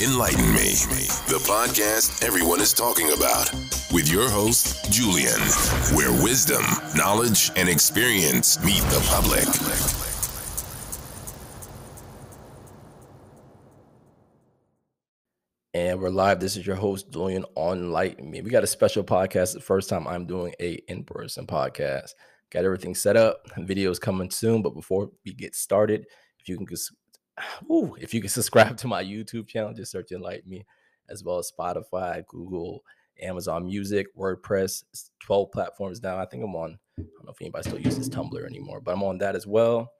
Enlighten Me, the podcast everyone is talking about, with your host, Julian, where wisdom, knowledge, and experience meet the public. And we're live. This is your host, Julian on Enlighten Me. We got a special podcast. The first time I'm doing a in-person podcast. Got everything set up. Videos coming soon. But before we get started, if you can just ooh, if you can subscribe to my YouTube channel, just search Enlighten Me, as well as Spotify, Google, Amazon Music, WordPress, 12 platforms now. I think I'm on, I don't know if anybody still uses Tumblr anymore, but I'm on that as well.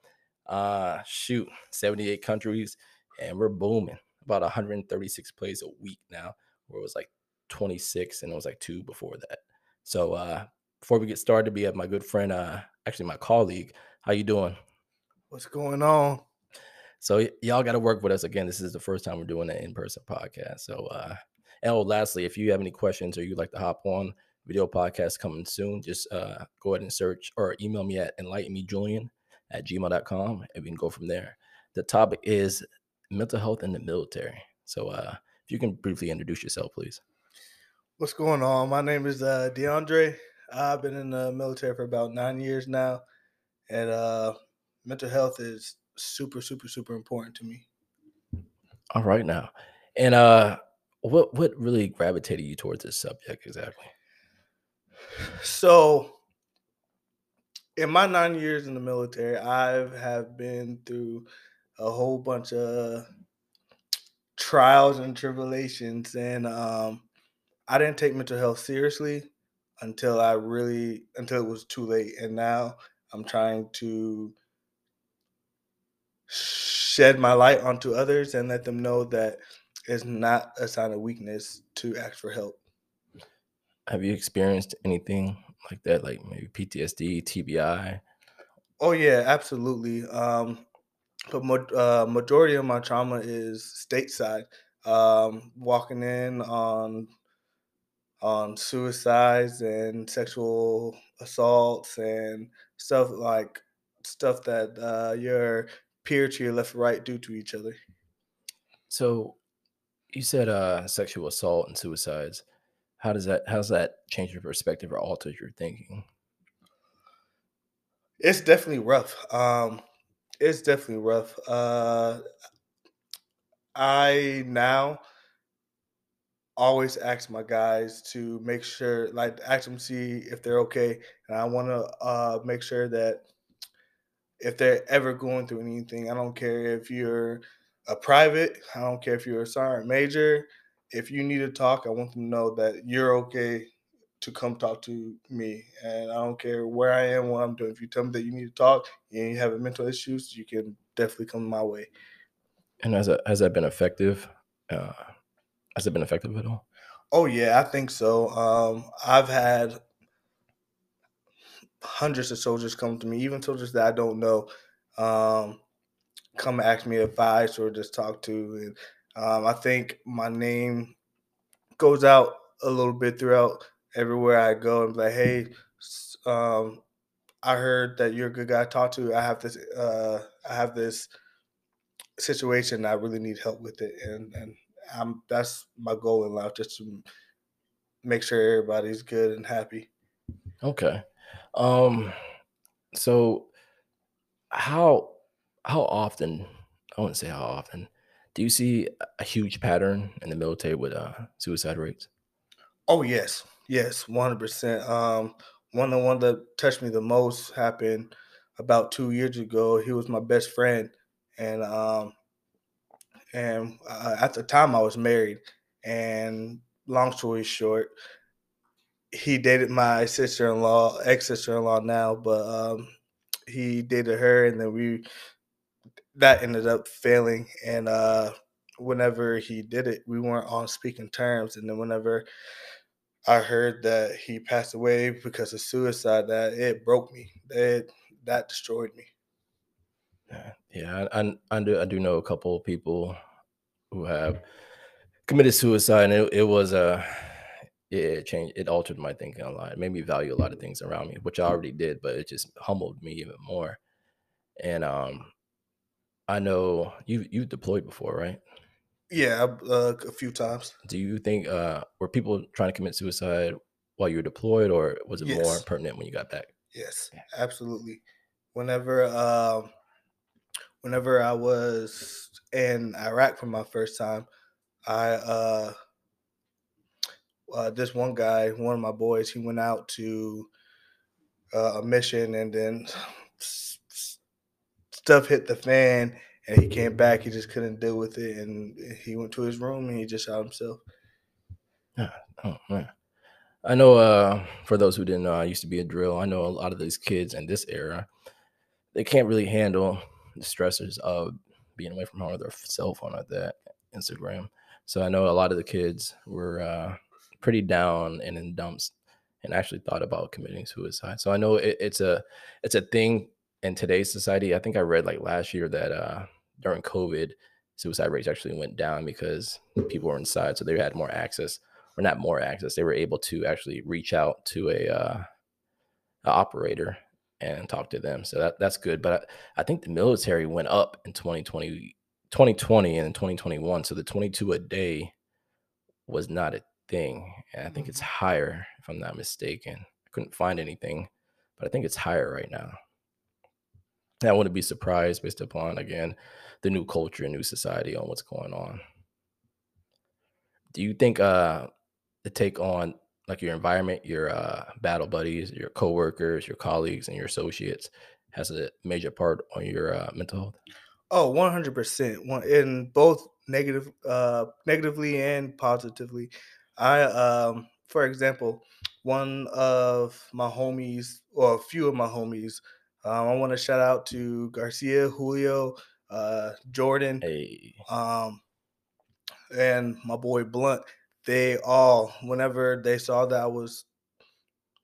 Uh shoot, 78 countries, and we're booming. About 136 plays a week now, where it was like 26 and it was like two before that. So uh before we get started, we have my good friend, uh, actually my colleague. How you doing? What's going on? So y- y'all got to work with us again. This is the first time we're doing an in-person podcast. So, uh, and oh, lastly, if you have any questions or you'd like to hop on video podcast coming soon, just uh, go ahead and search or email me at enlightenmejulian at gmail.com and we can go from there. The topic is mental health in the military. So, uh, if you can briefly introduce yourself, please. What's going on? My name is uh, DeAndre. I've been in the military for about nine years now, and uh, mental health is super, super, super important to me. All right, now, and uh, what what really gravitated you towards this subject exactly? So, in my nine years in the military, I have have been through a whole bunch of trials and tribulations, and um, I didn't take mental health seriously until I really until it was too late, and now I'm trying to shed my light onto others and let them know that it's not a sign of weakness to ask for help. Have you experienced anything like that, like maybe PTSD, TBI? Oh yeah, absolutely. Um, but uh, majority of my trauma is stateside. Um, walking in on on suicides and sexual assaults and stuff like stuff that uh, your peer to your left or right do to each other. So you said uh sexual assault and suicides. How does that how does that change your perspective or alter your thinking? It's definitely rough. Um, it's definitely rough. Uh, I now always ask my guys to make sure, like, ask them to see if they're okay, and I want to uh, make sure that if they're ever going through anything, I don't care if you're a private, I don't care if you're a sergeant major. If you need to talk, I want them to know that you're okay to come talk to me. And I don't care where I am, what I'm doing. If you tell me that you need to talk and you have mental issues, you can definitely come my way. And has that has that been effective? Uh, has it been effective at all? Oh yeah, I think so. Um, I've had hundreds of soldiers come to me, even soldiers that I don't know, um, come ask me advice or just talk to. And um, I think my name goes out a little bit throughout everywhere I go and like, hey, um, I heard that you're a good guy to talk to. I have this, uh, I have this situation. I really need help with it, and and I'm that's my goal in life, just to make sure everybody's good and happy. Okay. Um so how how often I wouldn't say how often do you see a huge pattern in the military with uh suicide rates? Oh yes, yes, one hundred percent. Um, one of the one that touched me the most happened about two years ago. He was my best friend, and um, and uh, at the time I was married. And long story short, he dated my sister in law, ex sister in law now, but um, he dated her, and then we that ended up failing. And uh, whenever he did it, we weren't on speaking terms. And then whenever I heard that he passed away because of suicide, that it broke me. That that destroyed me. Yeah, yeah, I, I, do I do know a couple of people who have committed suicide, and it, it was a uh, it, it changed it altered my thinking a lot. It made me value a lot of things around me, which I already did, but it just humbled me even more. And um, I know you you deployed before, right? Yeah, uh, a few times. Do you think uh, were people trying to commit suicide while you were deployed, or was it more Yes. pertinent when you got back? Yes, absolutely. Whenever um whenever I was in Iraq for my first time, I uh uh this one guy, one of my boys, he went out to uh, a mission and then stuff hit the fan and he came back, he just couldn't deal with it and he went to his room and he just shot himself. Oh man. I know uh for those who didn't know, I used to be a drill. I know a lot of these kids in this era, they can't really handle the stressors of being away from home or their cell phone like that, Instagram. So I know a lot of the kids were uh pretty down and in dumps and actually thought about committing suicide. So I know it, it's a it's a thing in today's society. I think I read like last year that uh during COVID, suicide rates actually went down because people were inside, so they had more access or not more access. They were able to actually reach out to a, uh, a operator and talk to them. So that that's good. But I, I think the military went up in 2020, 2020 and 2021. So the 22 a day was not a thing. And I think it's higher, if I'm not mistaken. I couldn't find anything, but I think it's higher right now. And I wouldn't be surprised based upon again the new culture and new society on what's going on. Do you think uh the take on like your environment, your uh battle buddies, your coworkers, your colleagues, and your associates has a major part on your uh, mental health? Oh, 100%. One in both negative uh negatively and positively. I um for example, one of my homies or a few of my homies, um, I want to shout out to Garcia, Julio, uh Jordan, Hey, um and my boy Blunt. They all whenever they saw that I was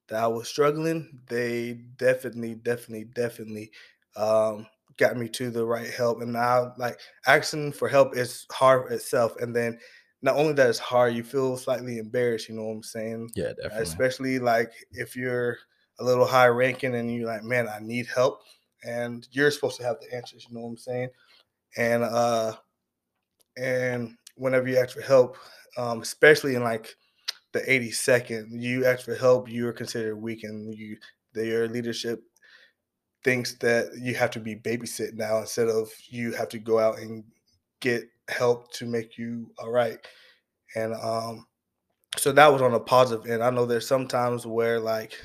that I was struggling, they definitely, definitely, definitely um, got me to the right help. And now, like asking for help is hard itself, and then not only that it's hard, you feel slightly embarrassed. You know what I'm saying? yeah, definitely. Especially like if you're a little high ranking and you're like, man, I need help, and you're supposed to have the answers. You know what I'm saying? And uh, and whenever you ask for help, um, especially in like the 82nd, you ask for help, you are considered weak, and you their leadership thinks that you have to be babysit now instead of you have to go out and get help to make you all right. And um, so that was on a positive end. I know there's sometimes where like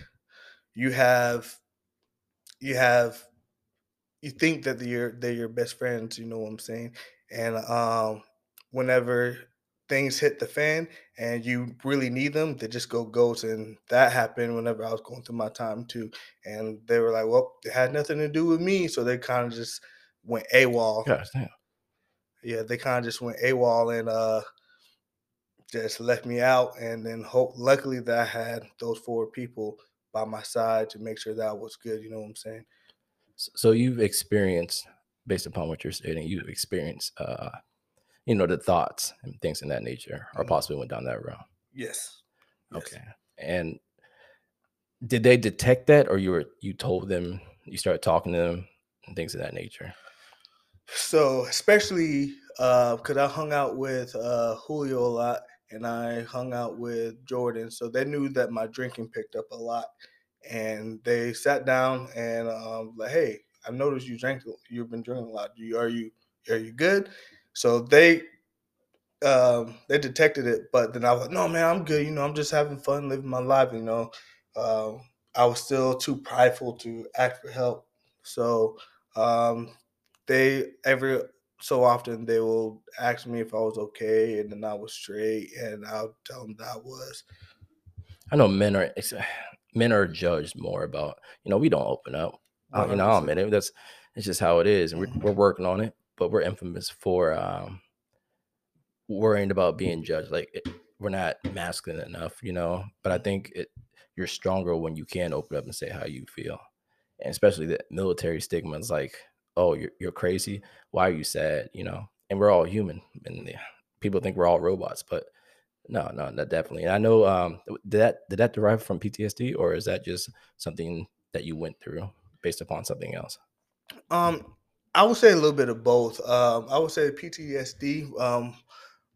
you have you have you think that they're they're your best friends, you know what I'm saying? And um whenever things hit the fan and you really need them, they just go ghost. And that happened whenever I was going through my time too. And they were like, Well, it had nothing to do with me. So they kind of just went AWOL. Gosh. Yeah, they kind of just went AWOL and uh just left me out. And then hope luckily that I had those four people by my side to make sure that I was good, you know what I'm saying? So you've experienced, based upon what you're stating, you've experienced, uh, you know, the thoughts and things in that nature, or Mhm. possibly went down that road. Yes. Yes. Okay. And did they detect that, or you were you told them you started talking to them and things of that nature? So especially because I hung out with uh, Julio a lot, and I hung out with Jordan, so they knew that my drinking picked up a lot, and they sat down and um, like, hey, I noticed you drank, you've been drinking a lot. You are you are you good? So they um, they detected it, but then I was like, no, man, I'm good. You know, I'm just having fun, living my life. You know, um, I was still too prideful to ask for help. So um, they every so often they will ask me if I was okay, and then I was straight, and I'll tell them that I was. I know men are men are judged more about you know we don't open up. Uh, you know, I'll admit it. That's it's just how it is, and we're, we're working on it. But we're infamous for um, worrying about being judged. Like it, we're not masculine enough, you know. But I think it you're stronger when you can open up and say how you feel, and especially the military stigma is like, oh, you're you're crazy. Why are you sad? You know, and we're all human, and people think we're all robots, but no, no, not definitely. And I know um did that did that derive from PTSD or is that just something that you went through based upon something else? Um, I would say a little bit of both. Um, I would say PTSD. Um,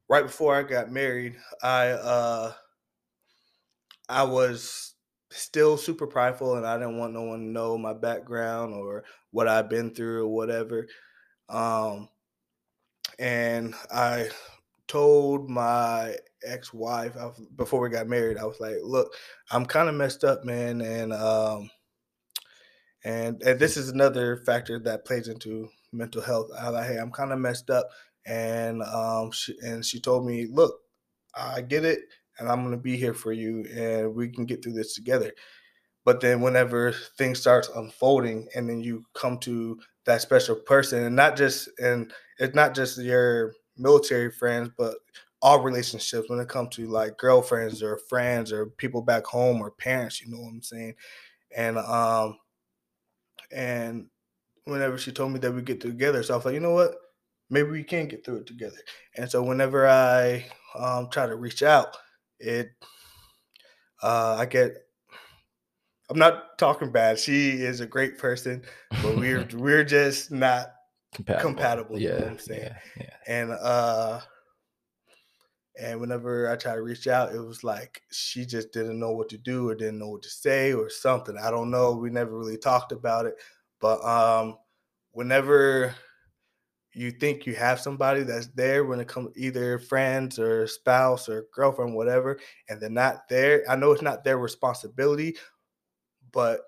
right before I got married, I uh I was still super prideful and I didn't want no one to know my background or what I've been through or whatever. Um and I told my ex-wife before we got married, I was like, "Look, I'm kind of messed up, man, and um, and and this is another factor that plays into mental health. I was like, hey, I'm kind of messed up, and um, she, and she told me, look, I get it, and I'm gonna be here for you, and we can get through this together. But then whenever things starts unfolding, and then you come to that special person, and not just and it's not just your military friends, but all relationships when it comes to like girlfriends or friends or people back home or parents, you know what I'm saying? And um and whenever she told me that we get together, so I was like, you know what? Maybe we can get through it together. And so whenever I um try to reach out, it uh I get I'm not talking bad. She is a great person, but we're we're just not compatible. compatible yeah, you know I'm saying? Yeah, yeah. And uh and whenever I tried to reach out, it was like she just didn't know what to do or didn't know what to say or something. I don't know. We never really talked about it. But um whenever you think you have somebody that's there when it comes either friends or spouse or girlfriend, whatever, and they're not there, I know it's not their responsibility, but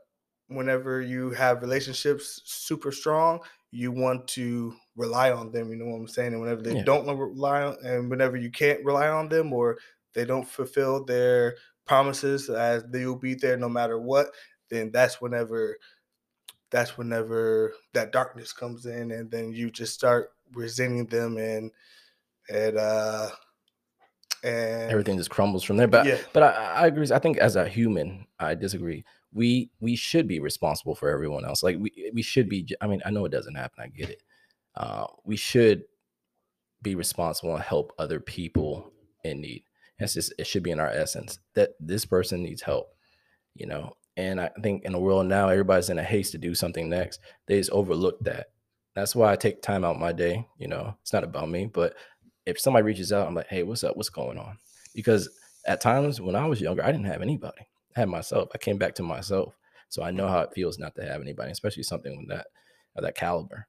whenever you have relationships super strong, you want to rely on them. You know what I'm saying? And whenever they yeah. don't rely on, and whenever you can't rely on them, or they don't fulfill their promises as they will be there no matter what, then that's whenever that's whenever that darkness comes in, and then you just start resenting them and and uh and everything just crumbles from there. But yeah. but I, I agree. I think as a human, I disagree we we should be responsible for everyone else. Like we we should be. I mean, I know it doesn't happen. I get it. Uh, we should be responsible and help other people in need. that's just it should be in our essence that this person needs help. You know, and I think in the world now, everybody's in a haste to do something next. They just overlook that. That's why I take time out my day. You know, it's not about me, but if somebody reaches out, I'm like, hey, what's up? What's going on? Because at times when I was younger, I didn't have anybody I had myself. I came back to myself. So I know how it feels not to have anybody, especially something with that of that caliber.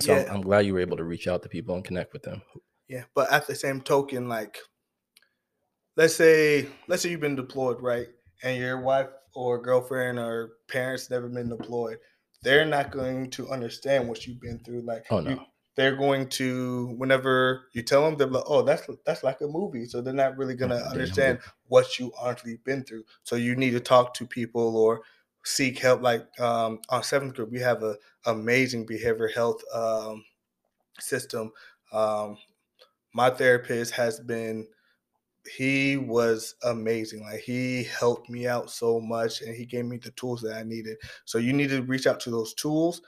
So yeah. I'm, I'm, glad you were able to reach out to people and connect with them. Yeah, but at the same token, like let's say let's say you've been deployed, right? And your wife or girlfriend or parents never been deployed. They're not going to understand what you've been through. Like oh, no. you, they're going to whenever you tell them they're like oh that's that's like a movie so they're not really going to understand what you honestly been through so you need to talk to people or seek help like um, on seventh group we have a amazing behavior health um, system um, my therapist has been he was amazing like he helped me out so much and he gave me the tools that i needed so you need to reach out to those tools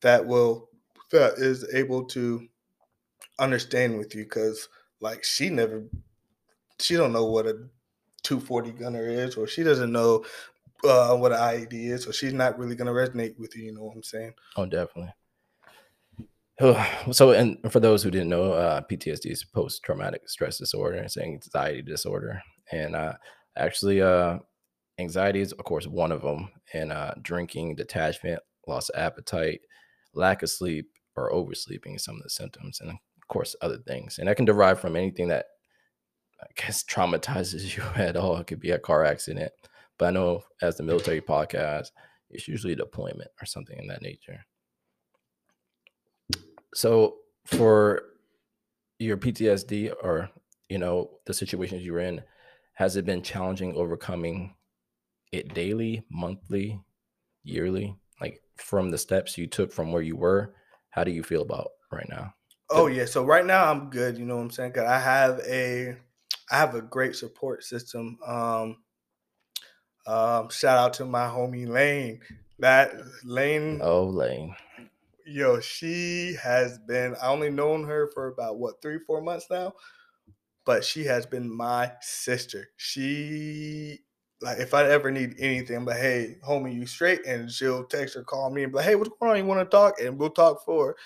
that will that is able to understand with you because like she never she don't know what a 240 gunner is or she doesn't know uh, what an IED is, so she's not really gonna resonate with you. You know what I'm saying? Oh, definitely. So, and for those who didn't know, uh, PTSD is post-traumatic stress disorder. It's anxiety disorder, and uh, actually, uh, anxiety is, of course, one of them. And uh, drinking, detachment, loss of appetite, lack of sleep, or oversleeping some of the symptoms, and of course other things. And that can derive from anything that I guess traumatizes you at all. It could be a car accident, but I know as the military podcast, it's usually deployment or something in that nature. So for your PTSD or you know the situations you're in, has it been challenging overcoming it daily, monthly, yearly? Like from the steps you took from where you were how do you feel about right now? Oh yeah, so right now I'm good. You know what I'm saying? Cause I have a, I have a great support system. Um, um, shout out to my homie Lane. That Lane. Oh Lane. Yo, she has been. I only known her for about what three, four months now, but she has been my sister. She like if I ever need anything, like, hey, homie, you straight? And she'll text or call me and be like, hey, what's going on? You want to talk? And we'll talk for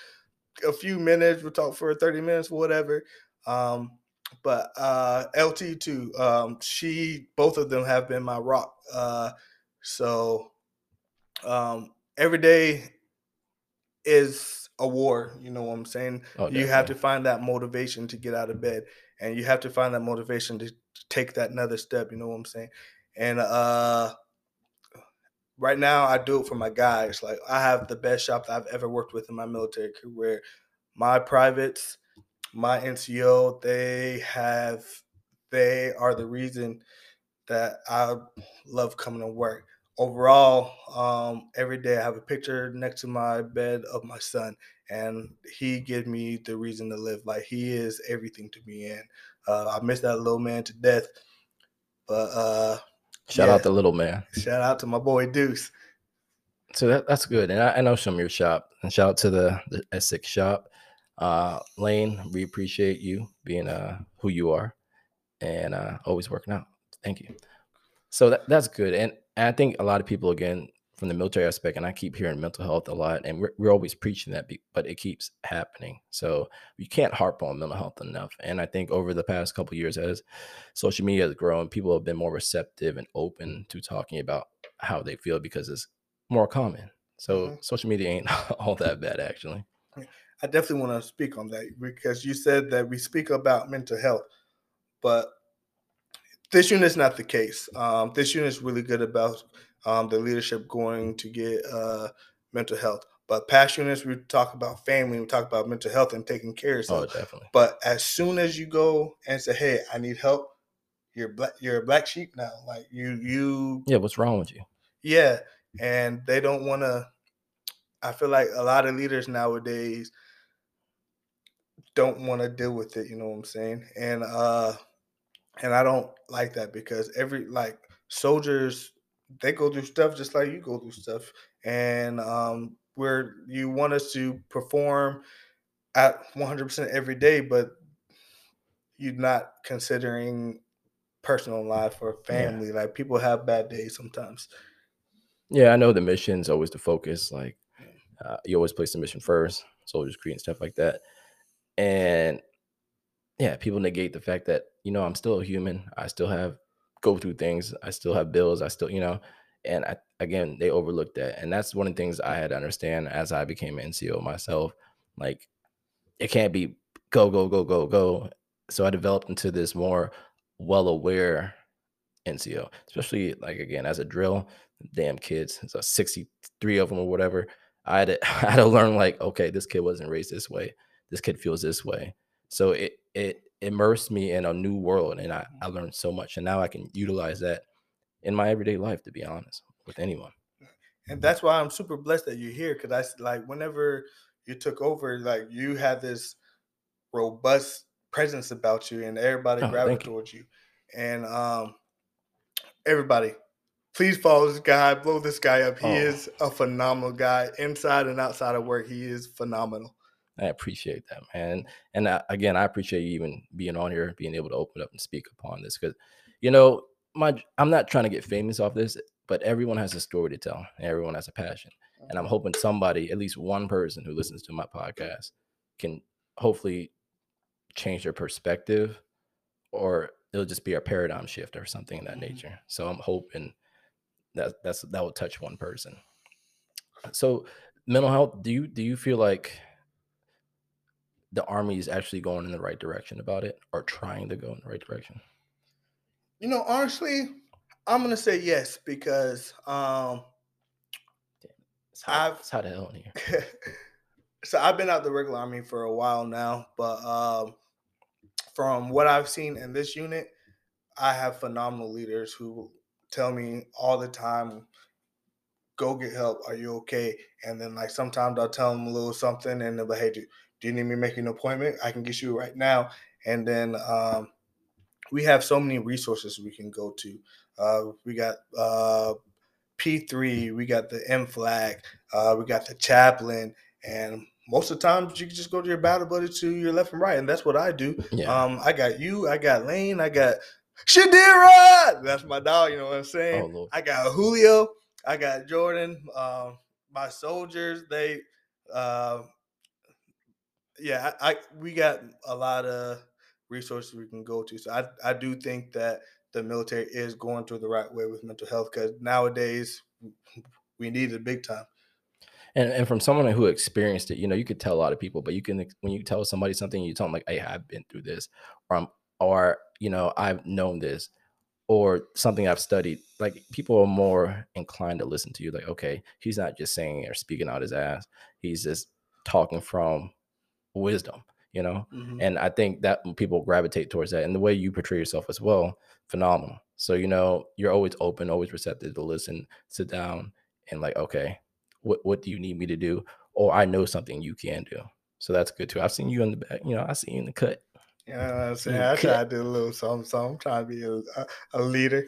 a few minutes. We'll talk for 30 minutes, whatever. Um, but uh, LT too. Um, she, both of them have been my rock. Uh, so um, every day is a war. You know what I'm saying? Oh, you have to find that motivation to get out of bed, and you have to find that motivation to take that another step. You know what I'm saying? And uh, right now, I do it for my guys. Like I have the best shop that I've ever worked with in my military career. My privates, my NCO, they have, they are the reason that I love coming to work. Overall, um, every day I have a picture next to my bed of my son, and he gives me the reason to live. Like he is everything to me, and uh, I miss that little man to death. But uh, Shout yeah. out the little man. shout out to my boy Deuce. So that, that's good. And I, I know some of your shop. And shout out to the, the S6 shop. Uh, Lane, we appreciate you being uh, who you are and uh, always working out. Thank you. So that, that's good. And, and I think a lot of people, again, from the military aspect, and I keep hearing mental health a lot, and we're, we're always preaching that, but it keeps happening. So you can't harp on mental health enough. And I think over the past couple of years, as social media has grown, people have been more receptive and open to talking about how they feel because it's more common. So Mhm. social media ain't all that bad, actually. I definitely want to speak on that because you said that we speak about mental health, but this unit is not the case. Um, this is really good about um, the leadership going to get uh, mental health. But past units, we talk about family, we talk about mental health and taking care of Oh, definitely. But as soon as you go and say, "Hey, I need help," you're black. You're a black sheep now. Like you, you Yeah, what's wrong with you? yeah, and they don't want to. I feel like a lot of leaders nowadays don't want to deal with it. You know what I'm saying? And uh, and I don't like that because every like soldiers they go through stuff just like you go through stuff, and um, where you want us to perform at 100% every day, but you're not considering personal life or Yeah. family. Like people have bad days sometimes. Yeah, I know the mission's always the focus. Like uh, you always place the mission first, soldiers create and stuff like that. And yeah, people negate the fact that you know I'm still a human. I still have go through things. I still have bills. I still you know, and I, again they overlook that. And that's one of the things I had to understand as I became an NCO myself. Like it can't be go go go go go. So I developed into this more well aware NCO, especially like again as a drill. Damn kids, so sixty three of them or whatever. I had to, I had to learn like, okay, this kid wasn't raised this way. This kid feels this way. So it it immersed me in a new world, and I I learned so much, and now I can utilize that in my everyday life. To be honest, with anyone. and that's why I'm super blessed that you're here because i like whenever you took over, like you had this robust presence about you, and everybody Oh, gravitated you. towards you. And um, everybody, please follow this guy, blow this guy up. He Oh. is a phenomenal guy, inside and outside of work. He is phenomenal. I appreciate that, man. And I, again, I appreciate you even being on here, being able to open up and speak upon this because, you know, my I'm not trying to get famous off this, but everyone has a story to tell. And everyone has a passion, and I'm hoping somebody, at least one person who listens to my podcast, can hopefully change their perspective, or it'll just be a paradigm shift or something in that Mhm. nature. So I'm hoping that that's that will touch one person. So mental health, do you do you feel like the army is actually going in the right direction about it or trying to go in the right direction? You know, honestly, I'm gonna say yes because um, It's hot, I've- it's hot hell in here. so I've been out the regular army for a while now, but um, from what I've seen in this unit, I have phenomenal leaders who tell me all the time, "Go get help. Are you okay?" And then like sometimes I'll tell them a little something, and they'll be, "Hey, do, you need me to make an appointment? I can get you right now." And then um, we have so many resources we can go to. Uh, we got uh, P3, we got the MFLC, uh, we got the chaplain, and most of the times you can just go to your battle buddy to your left and right, and that's what I do. Yeah. Um, I got you, I got Lane, I got Shadira. That's my dog. You know what I'm saying? oh I got Julio, I got Jordan. Um, my soldiers, they, uh, yeah, I, we got a lot of resources we can go to. So I, I do think that the military is going through the right way with mental health because nowadays we need it big time. And and from someone who experienced it, you know, you could tell a lot of people, but you can when you tell somebody something, you tell them like, "Hey, I've been through this," or I'm, or you know, I've known this, or something I've studied. Like people are more inclined to listen to you. Like, okay, he's not just saying or speaking out his ass; he's just talking from wisdom, you know. Mhm. And I think that people gravitate towards that, and the way you portray yourself as well, phenomenal. So you know, you're always open, always receptive to listen, sit down, and like, okay, what what do you need me to do? Or I know something you can do. So that's good too. I've seen you in the back, you know, I see you in the cut. What I'm saying? I try to do a little something, something. I'm trying to be a, a, a leader.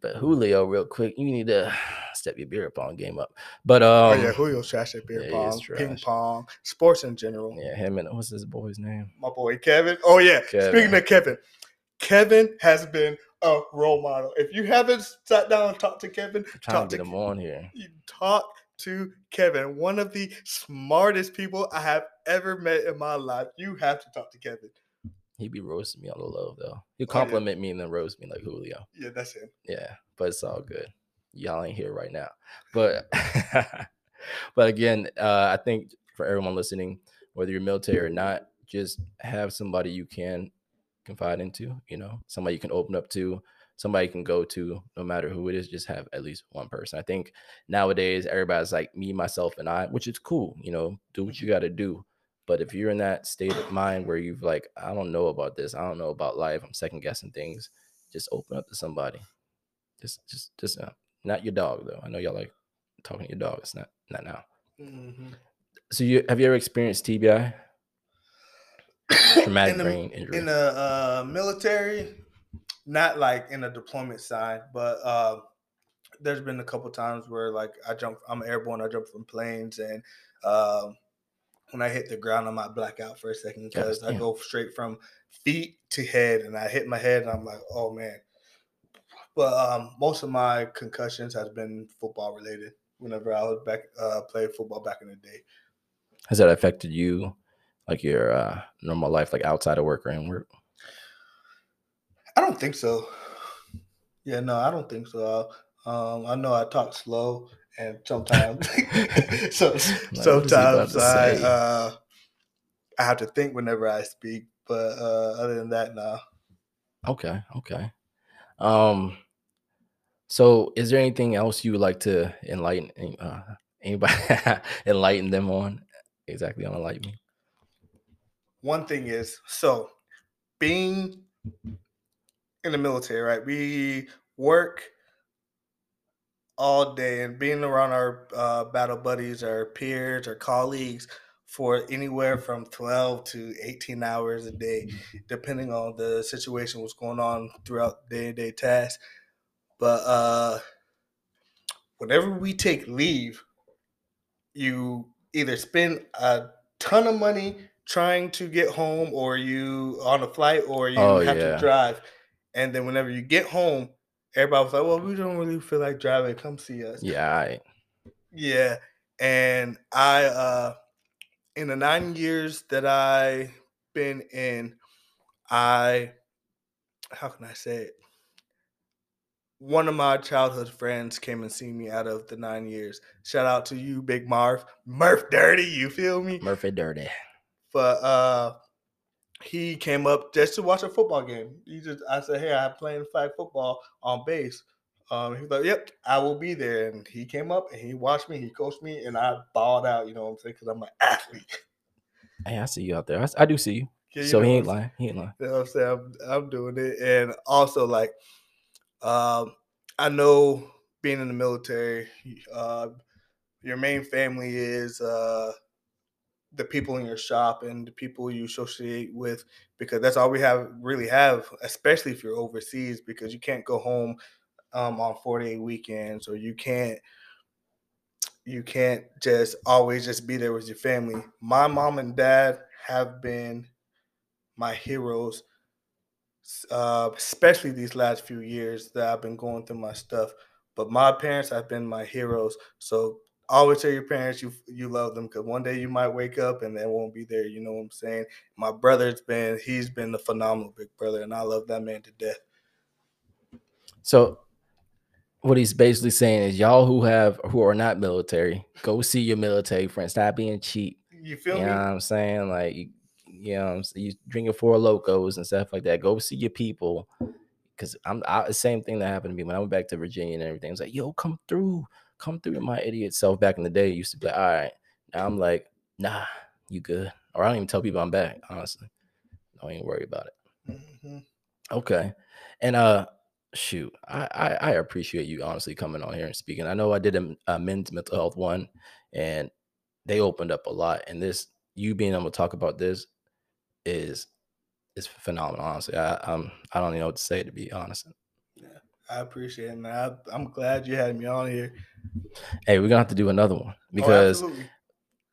But Julio, real quick, you need to step your beer pong game up. But oh um, yeah, Julio's trash at beer yeah, pong, ping pong, sports in general. yeah, him and what's his boy's name? My boy Kevin. Oh yeah, Kevin. speaking of Kevin, Kevin has been a role model. If you haven't sat down and talked to Kevin, talk to to him on here. you talk to Kevin, one of the smartest people I have ever met in my life. You have to talk to Kevin. He'd be roasting me on the low though. He'll Oh, yeah. compliment me and then roast me like Julio. Yeah, that's him. Yeah, but it's all good. Y'all ain't here right now. But but again, uh, I think for everyone listening, whether you're military or not, just have somebody you can confide into, you know, somebody you can open up to, somebody you can go to, no matter who it is, just have at least one person. I think nowadays everybody's like me, myself, and I, which is cool, you know, do what you gotta do. But if you're in that state of mind where you've like, I don't know about this, I don't know about life, I'm second guessing things, just open up to somebody. Just, just, just uh, not your dog though. I know y'all like talking to your dog. It's not, not now. Mhm. So you have you ever experienced TBI, traumatic in the, brain injury? in the uh, military, not like in a deployment side, but uh, there's been a couple times where like I jump, I'm airborne, I jump from planes, and um when I hit the ground, I might black out for a second because I go straight from feet to head, and I hit my head, and I'm like, oh man. But um, most of my concussions has been football related. Whenever I was back uh, played football back in the day. Has that affected you, like your uh, normal life, like outside of work or in work? I don't think so. Yeah, no, I don't think so. Um, I know I talk slow, and sometimes, so Like, what is he about sometimes I uh, I have to think whenever I speak. But uh, other than that, no. Okay, okay. Um, so is there anything else you would like to enlighten uh, anybody enlighten them on? Exactly on enlighten me. One thing is so being in the military, right? We work all day and being around our uh, battle buddies, our peers, our colleagues for anywhere from 12 to 18 hours a day, depending on the situation, what's going on throughout day to day tasks. But uh, whenever we take leave, you either spend a ton of money trying to get home or you on a flight or you Oh, have yeah. to drive. And then whenever you get home, everybody was like, well, we don't really feel like driving. Come see us. Yeah, I Yeah. And I uh in the nine years that I've been in, I how can I say it? One of my childhood friends came and seen me out of the nine years. Shout out to you, Big Marv. Murph Dirty, you feel me? Murphy Dirty. But uh he came up just to watch a football game. He just I said, Hey, I'm playing flag football on base. Um, he was like, "Yep, I will be there." And he came up and he watched me, he coached me, and I balled out. You know what I'm saying? Because I'm an athlete. Hey, I see you out there. I do see you. Yeah, you so he ain't lying. He ain't lying. you know what I'm saying? I'm, I'm doing it. And also, like, um, I know being in the military, uh, your main family is uh, the people in your shop and the people you associate with, because that's all we have really have, especially if you're overseas, because you can't go home um, on four day weekends or you can't you can't just always just be there with your family. My mom and dad have been my heroes, uh, especially these last few years that I've been going through my stuff. But my parents have been my heroes. So always tell your parents you you love them because one day you might wake up and they won't be there. You know what I'm saying? My brother's been he's been a phenomenal big brother, and I love that man to death. So what he's basically saying is y'all who have who are not military, go see your military friends. Stop being cheap. You feel You me? know what I'm saying? Like you, you know, you drinking Four Lokos and stuff like that. Go see your people. Cause I'm I, the same thing that happened to me when I went back to Virginia and everything. I was like, yo, come through, come through. My idiot self back in the day used to be like, all right. Now I'm like, nah, you good. Or I don't even tell people I'm back, honestly. I Don't even worry about it. Mhm. Okay. And uh shoot, I, I I appreciate you honestly coming on here and speaking. I know I did a, a men's mental health one and they opened up a lot. And this you being able to talk about this is is phenomenal, honestly. I um I don't even know what to say to be honest. I appreciate it, man. I, I'm glad you had me on here Hey, we're gonna have to do another one because absolutely.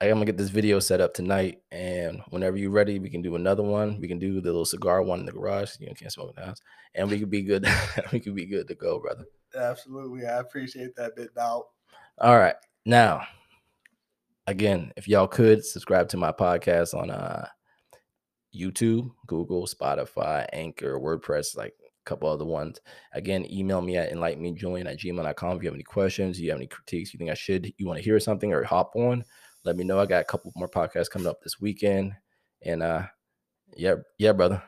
I'm gonna get this video set up tonight, and whenever you're ready, we can do another one. We can do the little cigar one in the garage. You know, can't smoke in the house, and we could be good. we could be good to go, brother. absolutely, I appreciate that bit. Now, All right. Now, again, if y'all could subscribe to my podcast on uh YouTube, Google, Spotify, Anchor, WordPress, like a couple other ones. Again, email me at enlightenmejulian at gmail.com if you have any questions, you have any critiques, you think I should, you want to hear something or hop on, let me know. I got a couple more podcasts coming up this weekend. And uh yeah, yeah, brother.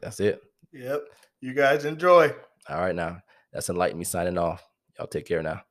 That's it. yep. You guys enjoy. All right now. That's enlighten me signing off. Y'all take care now.